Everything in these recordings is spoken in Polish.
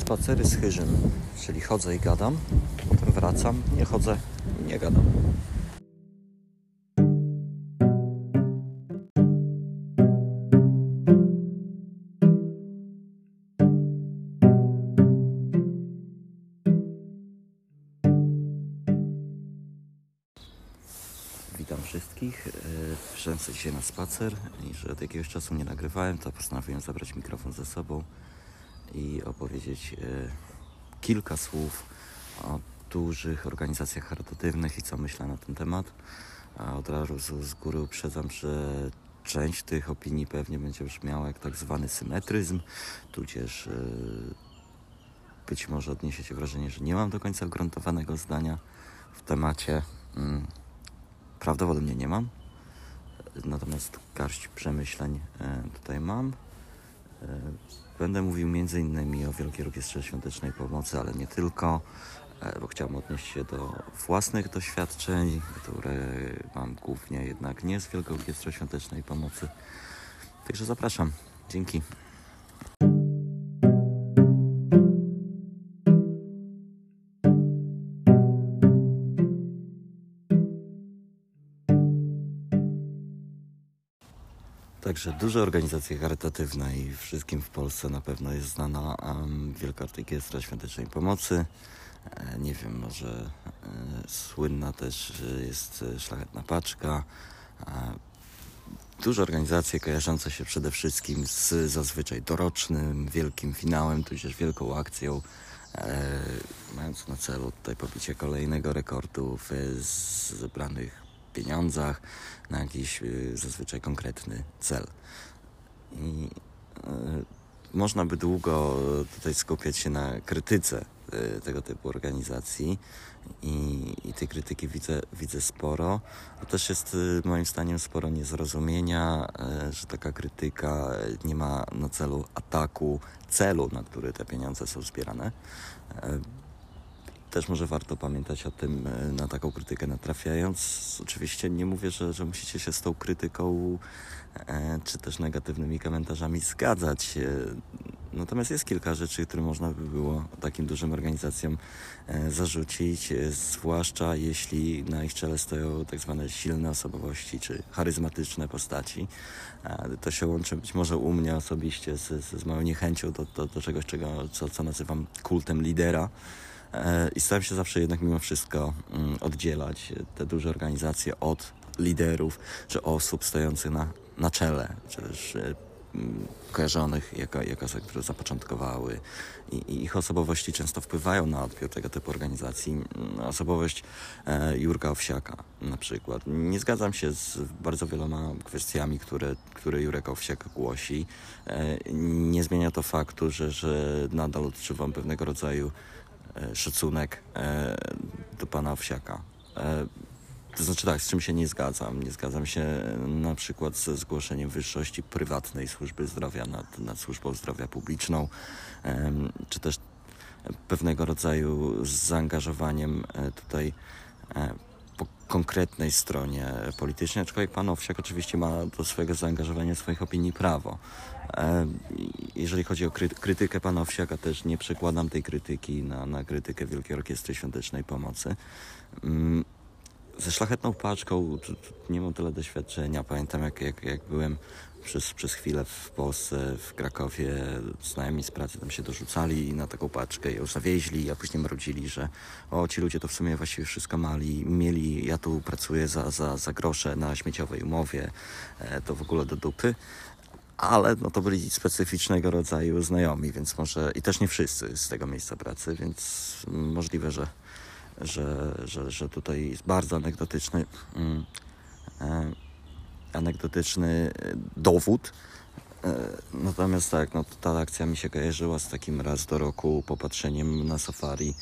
Spacery z chyżym, czyli chodzę i gadam, potem wracam, nie chodzę i nie gadam. Witam wszystkich. E, sobie dzisiaj na spacer i że od jakiegoś czasu nie nagrywałem, to postanowiłem zabrać mikrofon ze sobą i opowiedzieć e, kilka słów o dużych organizacjach charytatywnych i co myślę na ten temat. A od razu z góry uprzedzam, że część tych opinii pewnie będzie brzmiała jak tak zwany symetryzm, tudzież e, być może odniesiecie wrażenie, że nie mam do końca ugruntowanego zdania w temacie. Mm, Prawdopodobnie nie mam. Natomiast garść przemyśleń e, tutaj mam. E, Będę mówił innymi o Wielkiej Orkiestrze Świątecznej Pomocy, ale nie tylko, e, bo chciałem odnieść się do własnych doświadczeń, które mam głównie jednak nie z Wielką Orkiestrą Świątecznej Pomocy. Także zapraszam. Dzięki. Także duże organizacje charytatywne i wszystkim w Polsce na pewno jest znana um, Wielka Orkiestra Świątecznej Pomocy. E, nie wiem, może e, słynna też jest e, Szlachetna Paczka. E, duże organizacje kojarzące się przede wszystkim z zazwyczaj dorocznym, wielkim finałem, tudzież wielką akcją, e, mając na celu tutaj pobicie kolejnego rekordu w zebranych pieniądzach na jakiś y, zazwyczaj konkretny cel. I y, można by długo tutaj skupiać się na krytyce y, tego typu organizacji i, i tej krytyki widzę, widzę sporo. To też jest y, moim zdaniem sporo niezrozumienia, y, że taka krytyka y, nie ma na celu ataku celu, na który te pieniądze są zbierane. Też może warto pamiętać o tym, e, na taką krytykę natrafiając. Oczywiście nie mówię, że, że musicie się z tą krytyką e, czy też negatywnymi komentarzami zgadzać. E, natomiast jest kilka rzeczy, które można by było takim dużym organizacjom zarzucić, zwłaszcza jeśli na ich czele stoją tak zwane silne osobowości czy charyzmatyczne postaci. To się łączy być może u mnie osobiście z, z moją niechęcią do, do, do czegoś, czego, co, co nazywam kultem lidera. E, I staram się zawsze jednak mimo wszystko mm, oddzielać te duże organizacje od liderów czy osób stojących na, na czele, czy też e, mm, kojarzonych jako, jako osoby, które zapoczątkowały. I, I ich osobowości często wpływają na odbiór tego typu organizacji. Mm, Osobowość e, Jurka Owsiaka na przykład. Nie zgadzam się z bardzo wieloma kwestiami, które, które Jurek Owsiak głosi. E, nie zmienia to faktu, że, że nadal odczuwam pewnego rodzaju szacunek e, do pana Owsiaka. E, to znaczy tak, z czym się nie zgadzam. Nie zgadzam się e, na przykład ze zgłoszeniem wyższości prywatnej służby zdrowia nad, nad służbą zdrowia publiczną, czy też pewnego rodzaju zaangażowaniem e, tutaj e, po konkretnej stronie politycznej, aczkolwiek pan Owsiak oczywiście ma do swojego zaangażowania swoich opinii prawo. E, Jeżeli chodzi o kry- krytykę pana Owsiaka, też nie przekładam tej krytyki na, na krytykę Wielkiej Orkiestry Świątecznej Pomocy. Ze szlachetną paczką nie mam tyle doświadczenia. Pamiętam, jak, jak, jak byłem przez, przez chwilę w Polsce, w Krakowie, znajomi z pracy tam się dorzucali na taką paczkę, ją zawieźli, a później mrodzili, że o, ci ludzie to w sumie właściwie wszystko mali, mieli, ja tu pracuję za, za, za grosze na śmieciowej umowie, e, to w ogóle do dupy. Ale no, to byli specyficznego rodzaju znajomi, więc może i też nie wszyscy z tego miejsca pracy, więc możliwe, że, że, że, że tutaj jest bardzo anegdotyczny, mm, e, anegdotyczny dowód. E, Natomiast tak, no, ta akcja mi się kojarzyła z takim raz do roku popatrzeniem na safari,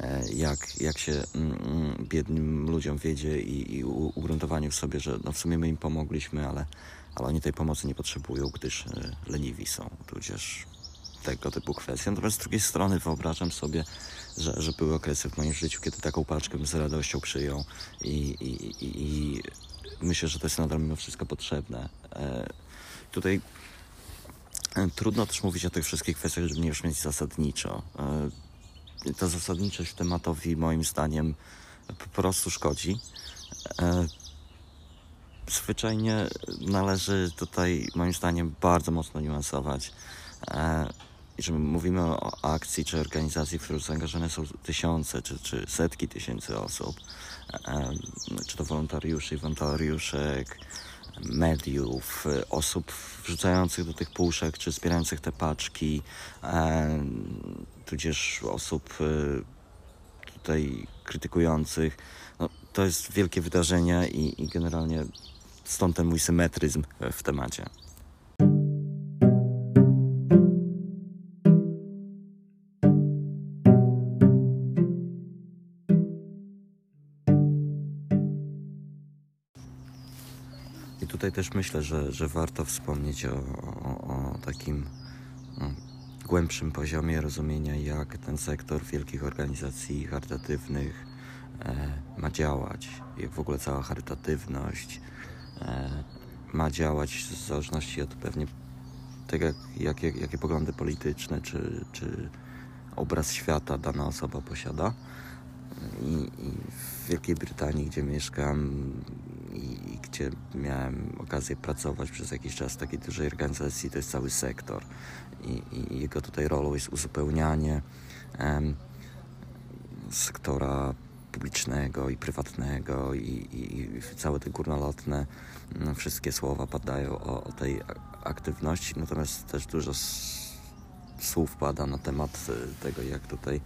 e, jak, jak się mm, mm, biednym ludziom wiedzie i, i ugruntowaniu sobie, że no, w sumie my im pomogliśmy, ale, ale oni tej pomocy nie potrzebują, gdyż e, leniwi są, tudzież tego typu kwestie. Natomiast z drugiej strony wyobrażam sobie, że, że były okresy w moim życiu, kiedy taką paczkę bym z radością przyjął i, i, i, i myślę, że to jest nadal mimo wszystko potrzebne. E, tutaj E, trudno też mówić o tych wszystkich kwestiach, żeby nie brzmieć zasadniczo. E, ta zasadniczość tematowi moim zdaniem po prostu szkodzi. E, zwyczajnie należy tutaj moim zdaniem bardzo mocno niuansować. Jeżeli mówimy o akcji czy organizacji, w której zaangażowane są tysiące czy, czy setki tysięcy osób, czy to wolontariuszy i wolontariuszek, mediów, osób wrzucających do tych puszek, czy zbierających te paczki, e, tudzież osób e, tutaj krytykujących. No, to jest wielkie wydarzenie i, i generalnie stąd ten mój symetryzm w temacie. Tutaj też myślę, że, że warto wspomnieć o, o, o takim no, głębszym poziomie rozumienia, jak ten sektor wielkich organizacji charytatywnych e, ma działać, jak w ogóle cała charytatywność e, ma działać w zależności od pewnie tego, jak, jakie, jakie poglądy polityczne czy, czy obraz świata dana osoba posiada. I, I, w Wielkiej Brytanii, gdzie mieszkam, i, gdzie miałem okazję pracować przez jakiś czas w takiej dużej organizacji, to jest cały sektor i, i jego tutaj rolą jest uzupełnianie em, sektora publicznego i prywatnego i, i, całe te górnolotne no, wszystkie słowa padają o, o, tej aktywności, natomiast też dużo słów pada na temat e, tego, jak tutaj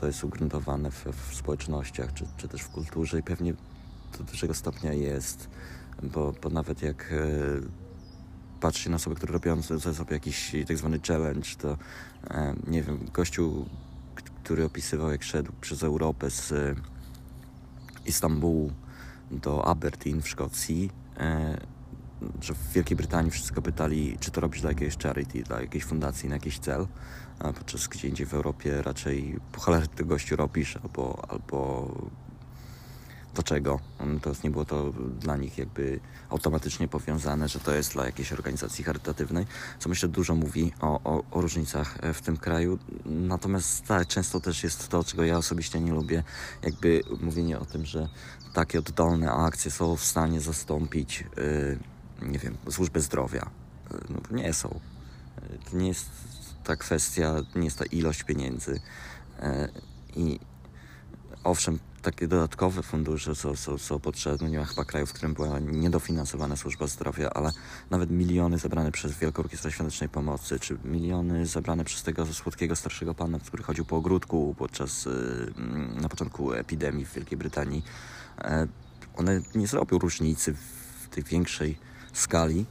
to jest ugruntowane w, w społecznościach, czy, czy też w kulturze i pewnie do dużego stopnia jest, bo, bo nawet jak e, patrzy na osoby, które robią sobie jakiś tak zwany challenge, to e, nie wiem, gościu, który opisywał jak szedł przez Europę z e, Istambułu do Aberdeen w Szkocji, że w Wielkiej Brytanii wszyscy go pytali, czy to robisz dla jakiejś charity, dla jakiejś fundacji, na jakiś cel, a podczas gdzie indziej w Europie raczej po cholerę ty gościu robisz, albo, albo Dlaczego? Mm, to nie było to dla nich jakby automatycznie powiązane, że to jest dla jakiejś organizacji charytatywnej, co myślę dużo mówi o, o, o różnicach e, w tym kraju. Natomiast tak, często też jest to, czego ja osobiście nie lubię, jakby mówienie o tym, że takie oddolne akcje są w stanie zastąpić, yy, nie wiem, służbę zdrowia. Yy, no, nie są. To nie jest ta kwestia, nie jest ta ilość pieniędzy. I owszem, takie dodatkowe fundusze są, są, są potrzebne. Nie ma chyba kraju, w którym była niedofinansowana służba zdrowia, ale nawet miliony zebrane przez Wielką Orkiestrę Świątecznej Pomocy, czy miliony zebrane przez tego słodkiego starszego pana, który chodził po ogródku podczas, y, na początku epidemii w Wielkiej Brytanii, e, one nie zrobią różnicy w tej większej skali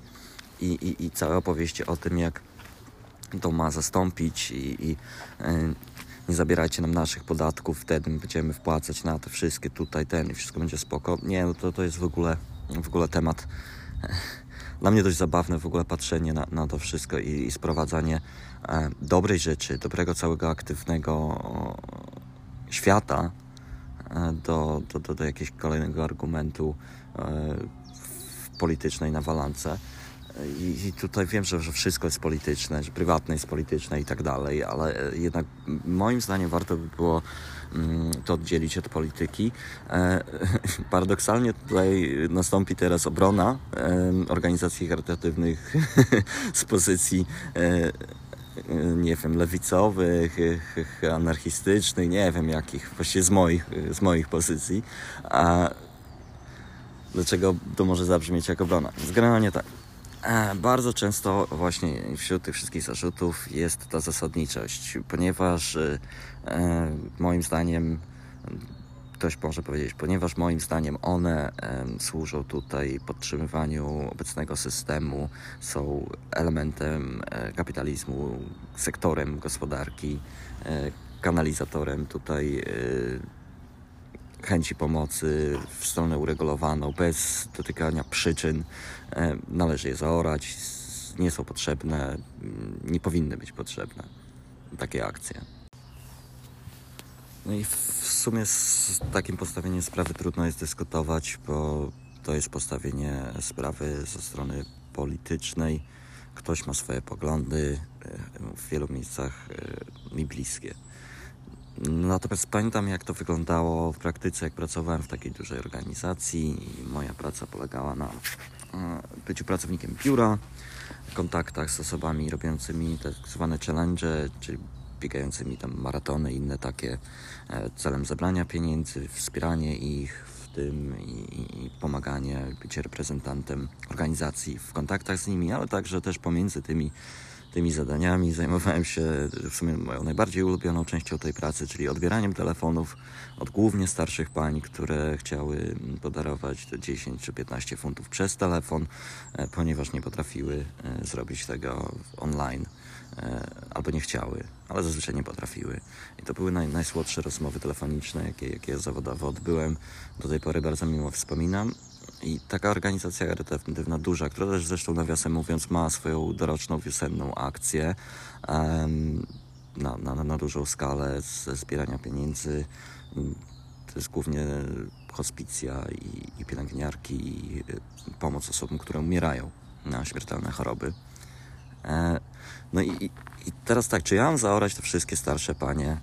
i, i, i całe opowieści o tym, jak to ma zastąpić i, i e, nie zabierajcie nam naszych podatków, wtedy będziemy wpłacać na te wszystkie tutaj, ten i wszystko będzie spoko. Nie, no to, to jest w ogóle, w ogóle temat dla mnie dość zabawne w ogóle patrzenie na, na to wszystko i, i sprowadzanie e, dobrej rzeczy, dobrego całego aktywnego świata e, do, do, do, do jakiegoś kolejnego argumentu e, w politycznej nawalance. I, I, tutaj wiem, że, że wszystko jest polityczne, że prywatne jest polityczne i tak dalej, ale e, jednak moim zdaniem warto by było mm, to oddzielić od polityki. E, paradoksalnie tutaj nastąpi teraz obrona organizacji charytatywnych z pozycji e, nie wiem, lewicowych, anarchistycznych, nie wiem jakich, właściwie z moich, z moich pozycji. A dlaczego to może zabrzmieć jak obrona? Generalnie tak. E, bardzo często właśnie wśród tych wszystkich zarzutów jest ta zasadniczość, ponieważ e, e, moim zdaniem ktoś może powiedzieć, ponieważ moim zdaniem one służą tutaj podtrzymywaniu obecnego systemu, są elementem kapitalizmu, sektorem gospodarki, kanalizatorem tutaj chęci pomocy w stronę uregulowaną, bez dotykania przyczyn. E, należy je zaorać, nie są potrzebne, nie powinny być potrzebne takie akcje. No i w sumie z takim postawieniem sprawy trudno jest dyskutować, bo to jest postawienie sprawy ze strony politycznej, ktoś ma swoje poglądy, w wielu miejscach mi bliskie. Natomiast pamiętam, jak to wyglądało w praktyce, jak pracowałem w takiej dużej organizacji. Moja praca polegała na byciu pracownikiem biura, kontaktach z osobami robiącymi tak zwane challenge, czyli biegającymi tam maratony i inne takie e, celem zebrania pieniędzy, wspieranie ich w tym i, i, pomaganie, bycie reprezentantem organizacji w kontaktach z nimi, ale także też pomiędzy tymi tymi zadaniami. Zajmowałem się w sumie moją najbardziej ulubioną częścią tej pracy, czyli odbieraniem telefonów od głównie starszych pań, które chciały podarować te 10 czy 15 funtów przez telefon, e, ponieważ nie potrafiły e, zrobić tego online e, albo nie chciały, ale zazwyczaj nie potrafiły. I to były naj, najsłodsze rozmowy telefoniczne, jakie, jakie zawodowo odbyłem. Do tej pory bardzo miło wspominam. I taka organizacja charytatywna duża, która też zresztą nawiasem mówiąc ma swoją doroczną wiosenną akcję na, na, na dużą skalę ze zbierania pieniędzy. To jest głównie hospicja i, i pielęgniarki i pomoc osobom, które umierają na śmiertelne choroby. E, no i, i teraz tak, czy ja mam zaorać te wszystkie starsze panie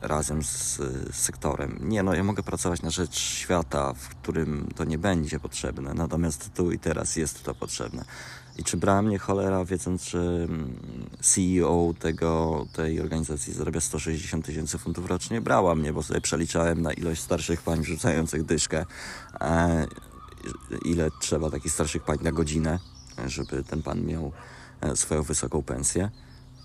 razem z, sektorem? Nie, no ja mogę pracować na rzecz świata, w którym to nie będzie potrzebne, natomiast tu i teraz jest to potrzebne. I czy brała mnie cholera, wiedząc, że mm, CEO tego, tej organizacji zarabia 160 tysięcy funtów rocznie? Brała mnie, bo sobie przeliczałem na ilość starszych pań wrzucających dyszkę, e, ile trzeba takich starszych pań na godzinę, żeby ten pan miał E, swoją wysoką pensję.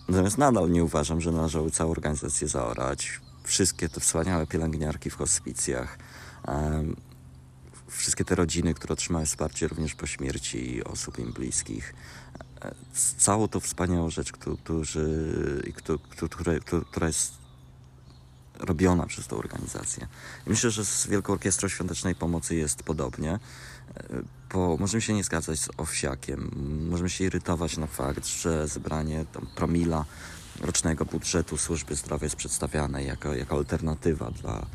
Natomiast nadal nie uważam, że należało całą organizację zaorać. Wszystkie te wspaniałe pielęgniarki w hospicjach, wszystkie te rodziny, które otrzymały wsparcie również po śmierci osób im bliskich. E, całą tą wspaniałą rzecz, która jest robiona przez tą organizację. Myślę, że z Wielką Orkiestrą Świątecznej Pomocy jest podobnie bo możemy się nie zgadzać z owsiakiem, możemy się irytować na fakt, że zebranie tam promila rocznego budżetu służby zdrowia jest przedstawiane jako, jako alternatywa dla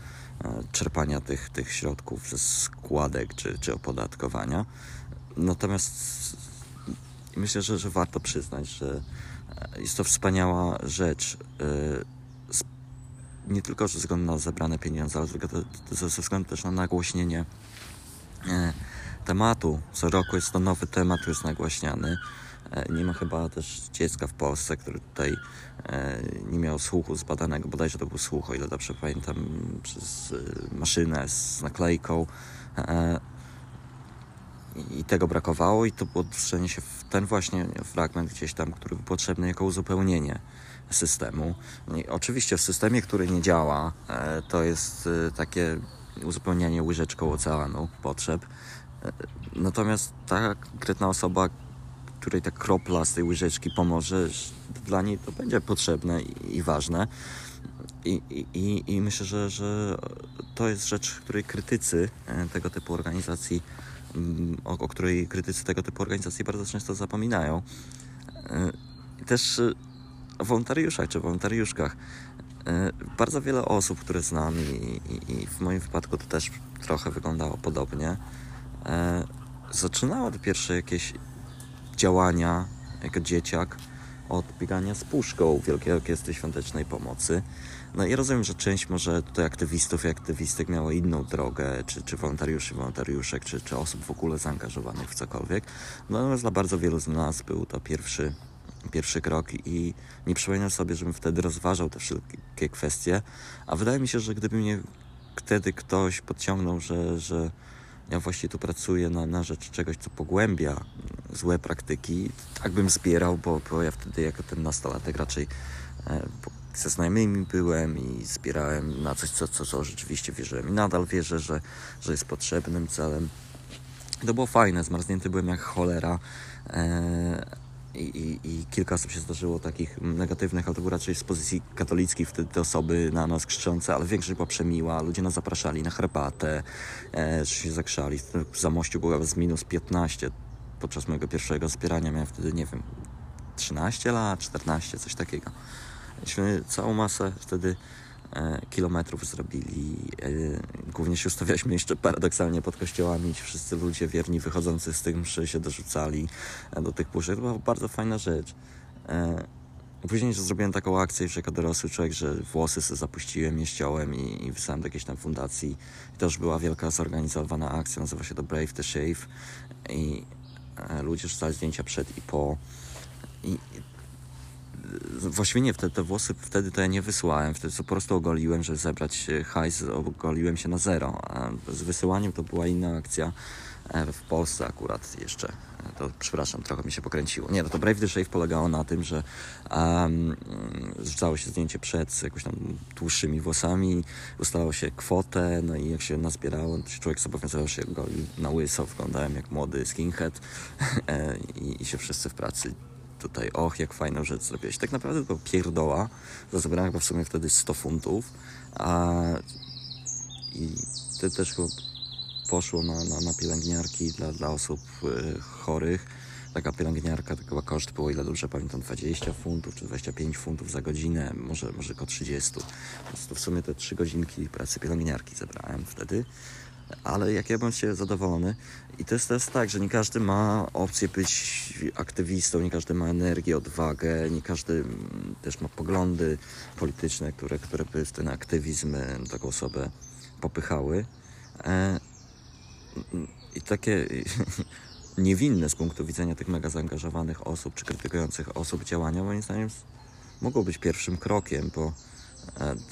e, czerpania tych, tych środków ze składek czy, czy opodatkowania. Natomiast myślę, że, że warto przyznać, że e, jest to wspaniała rzecz. E, nie tylko ze względu na zebrane pieniądze, ale ze względu też na nagłośnienie tematu. Co roku jest to nowy temat, jest nagłaśniany. E, nie ma chyba też dziecka w Polsce, który tutaj e, nie miał słuchu zbadanego, bodajże to był słuch, o ile dobrze pamiętam, przez e, maszynę z naklejką. I tego brakowało, i to było się w ten właśnie fragment gdzieś tam, który był potrzebny jako uzupełnienie systemu. I oczywiście w systemie, który nie działa, to jest takie uzupełnianie łyżeczką oceanu potrzeb. Natomiast ta konkretna osoba, której ta kropla z tej łyżeczki pomoże, dla niej to będzie potrzebne i, ważne. I, i, I myślę, że, że to jest rzecz, której krytycy e, tego typu organizacji, mm, o, o której krytycy tego typu organizacji bardzo często zapominają. E, też wolontariuszach czy wolontariuszkach. E, bardzo wiele osób, które znam i, i, i w moim wypadku to też trochę wyglądało podobnie, e, zaczynała te pierwsze jakieś działania jako dzieciak od biegania z puszką Wielkiej Orkiestry Świątecznej Pomocy. No i rozumiem, że część może tutaj aktywistów i aktywistek miała inną drogę, czy, czy wolontariuszy, wolontariuszek, czy, czy osób w ogóle zaangażowanych w cokolwiek. Natomiast dla bardzo wielu z nas był to pierwszy, pierwszy krok i nie przypominam sobie, żebym wtedy rozważał te wszystkie kwestie, a wydaje mi się, że gdyby mnie wtedy ktoś podciągnął, że, że ja właśnie tu pracuję na, na rzecz czegoś, co pogłębia złe praktyki. Tak bym zbierał, bo, bo ja wtedy jako ten nastolatek raczej e, ze znajomymi byłem i zbierałem na coś, co, co, co rzeczywiście wierzyłem. I nadal wierzę, że, że jest potrzebnym celem. To było fajne, zmarznięty byłem jak cholera. E, i, i, i, kilka osób się zdarzyło takich negatywnych, ale to było raczej z pozycji katolickiej wtedy te osoby na nas krzyczące, ale większość była przemiła, ludzie nas zapraszali na herbatę, e, się zakrzali. W Zamościu było z minus 15 podczas mojego pierwszego wspierania, miałem wtedy, nie wiem, 13 lat, 14, coś takiego. Mieliśmy całą masę wtedy kilometrów zrobili. E, głównie się ustawialiśmy jeszcze paradoksalnie pod kościołami. Ci wszyscy ludzie wierni wychodzący z tych mszy się dorzucali e, do tych puszek. To była bardzo fajna rzecz. E, Później zrobiłem taką akcję już jako dorosły człowiek, że włosy sobie zapuściłem, je ściąłem i, i wysłałem do jakiejś tam fundacji. I to już była wielka zorganizowana akcja, nazywa się to Brave the Shave. I e, ludzie rzucali zdjęcia przed i po. I właściwie nie, wtedy te włosy wtedy to ja nie wysyłałem, wtedy po prostu ogoliłem, żeby zebrać hajs, ogoliłem się na zero. Z wysyłaniem to była inna akcja e, w Polsce akurat jeszcze to przepraszam, trochę mi się pokręciło. Nie, no to Brave the Shave polegało na tym, że um, rzucało się zdjęcie przed jakimiś tam dłuższymi włosami, ustalało się kwotę, no i jak się nazbierało, to człowiek zobowiązywał się go na łyso, wyglądałem jak młody skinhead e, i, i się wszyscy w pracy tutaj, och, jak fajną rzecz zrobiłeś. Tak naprawdę to pierdoła, za zebrałem chyba w sumie wtedy 100 funtów, a i ty też chyba poszło na, na, na pielęgniarki dla, dla osób y, chorych. Taka pielęgniarka, to chyba koszt było, ile dobrze pamiętam, 20 funtów czy 25 funtów za godzinę, może, może około 30. Więc to w sumie te 3 godzinki pracy pielęgniarki zebrałem wtedy. Ale jak ja bym się zadowolony. I to jest też tak, że nie każdy ma opcję być aktywistą, nie każdy ma energię, odwagę, nie każdy mm, też ma poglądy polityczne, które, które by w ten aktywizm y, taką osobę popychały. E, i takie niewinne z punktu widzenia tych mega zaangażowanych osób czy krytykujących osób działania, moim zdaniem mogą być pierwszym krokiem bo e,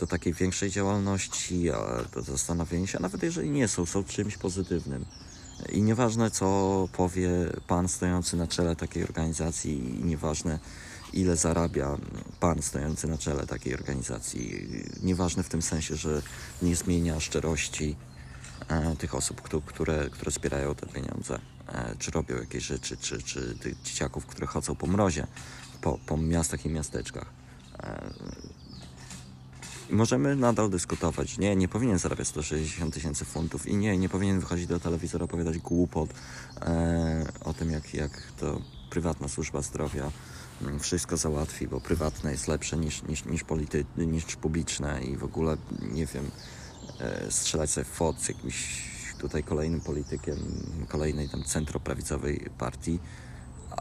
do takiej większej działalności, do zastanowienia się, nawet jeżeli nie są, są czymś pozytywnym. I nieważne, co powie pan stojący na czele takiej organizacji, i nieważne, ile zarabia pan stojący na czele takiej organizacji. Nieważne w tym sensie, że nie zmienia szczerości E, tych osób, które, które zbierają te pieniądze, e, czy robią jakieś rzeczy, czy, czy tych dzieciaków, które chodzą po mrozie, po, po miastach i miasteczkach. E, możemy nadal dyskutować. Nie, nie powinien zarabiać 160 tysięcy funtów i nie, nie powinien wychodzić do telewizora opowiadać głupot e, o tym, jak, jak to prywatna służba zdrowia mm, wszystko załatwi, bo prywatne jest lepsze niż, niż, niż, polity, niż publiczne i w ogóle nie wiem E, strzelać sobie fot z jakimś tutaj kolejnym politykiem kolejnej tam centroprawicowej partii,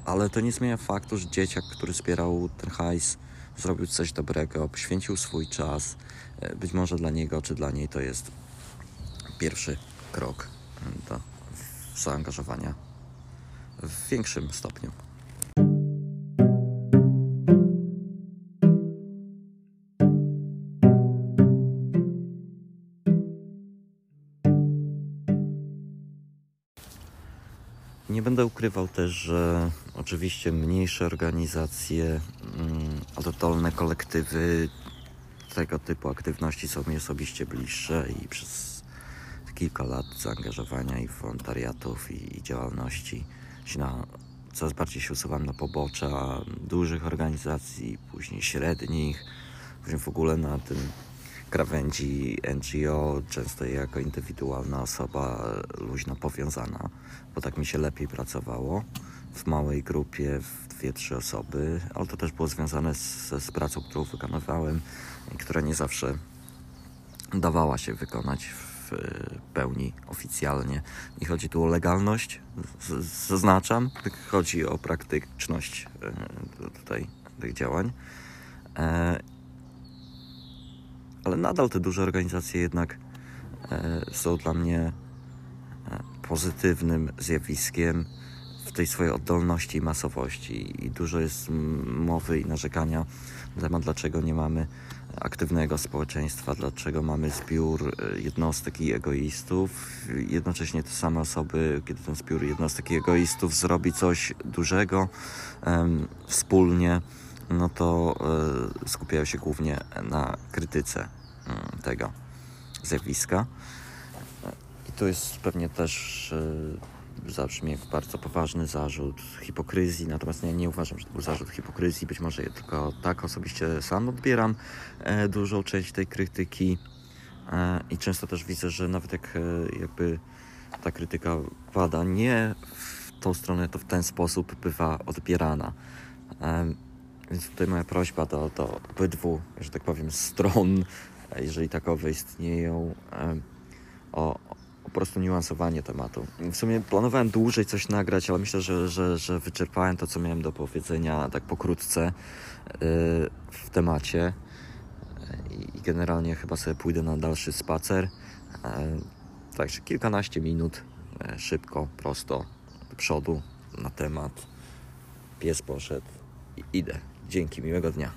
ale to nie zmienia faktu, że dzieciak, który zbierał ten hajs, zrobił coś dobrego, poświęcił swój czas, e, być może dla niego czy dla niej to jest pierwszy krok do zaangażowania w większym stopniu. Nie będę ukrywał też, że oczywiście mniejsze organizacje, oddolne kolektywy, tego typu aktywności są mi osobiście bliższe i przez kilka lat zaangażowania i wolontariatów i, i działalności się na, coraz bardziej się usuwam na pobocza dużych organizacji, później średnich, później w ogóle na tym krawędzi NGO, często jako indywidualna osoba luźno powiązana, bo tak mi się lepiej pracowało w małej grupie, w dwie, trzy osoby, ale to też było związane z, z pracą, którą wykonywałem i która nie zawsze dawała się wykonać w pełni oficjalnie. Nie chodzi tu o legalność, zaznaczam, chodzi o praktyczność e, tutaj tych działań. E, ale nadal te duże organizacje jednak e, są dla mnie e, pozytywnym zjawiskiem w tej swojej oddolności i masowości. I dużo jest mowy i narzekania na temat, dlaczego nie mamy aktywnego społeczeństwa, dlaczego mamy zbiór e, jednostek i egoistów. Jednocześnie te same osoby, kiedy ten zbiór jednostek i egoistów zrobi coś dużego wspólnie, no to y, skupiają się głównie na krytyce y, tego zjawiska. I to jest pewnie też zabrzmie jak bardzo poważny zarzut hipokryzji, natomiast ja nie uważam, że to był zarzut hipokryzji, być może ja tylko tak osobiście sam odbieram e, dużą część tej krytyki e, i często też widzę, że nawet jak e, jakby ta krytyka pada nie w tą stronę, to w ten sposób bywa odbierana. Więc tutaj moja prośba do, do obydwu, że tak powiem, stron jeżeli takowe istnieją, o po prostu niuansowanie tematu. W sumie planowałem dłużej coś nagrać, ale myślę, że, że, że wyczerpałem to, co miałem do powiedzenia tak pokrótce e, w temacie i generalnie chyba sobie pójdę na dalszy spacer. E, Także kilkanaście minut, e, szybko, prosto, do przodu, na temat. Pies poszedł i idę. Dzięki, miłego dnia.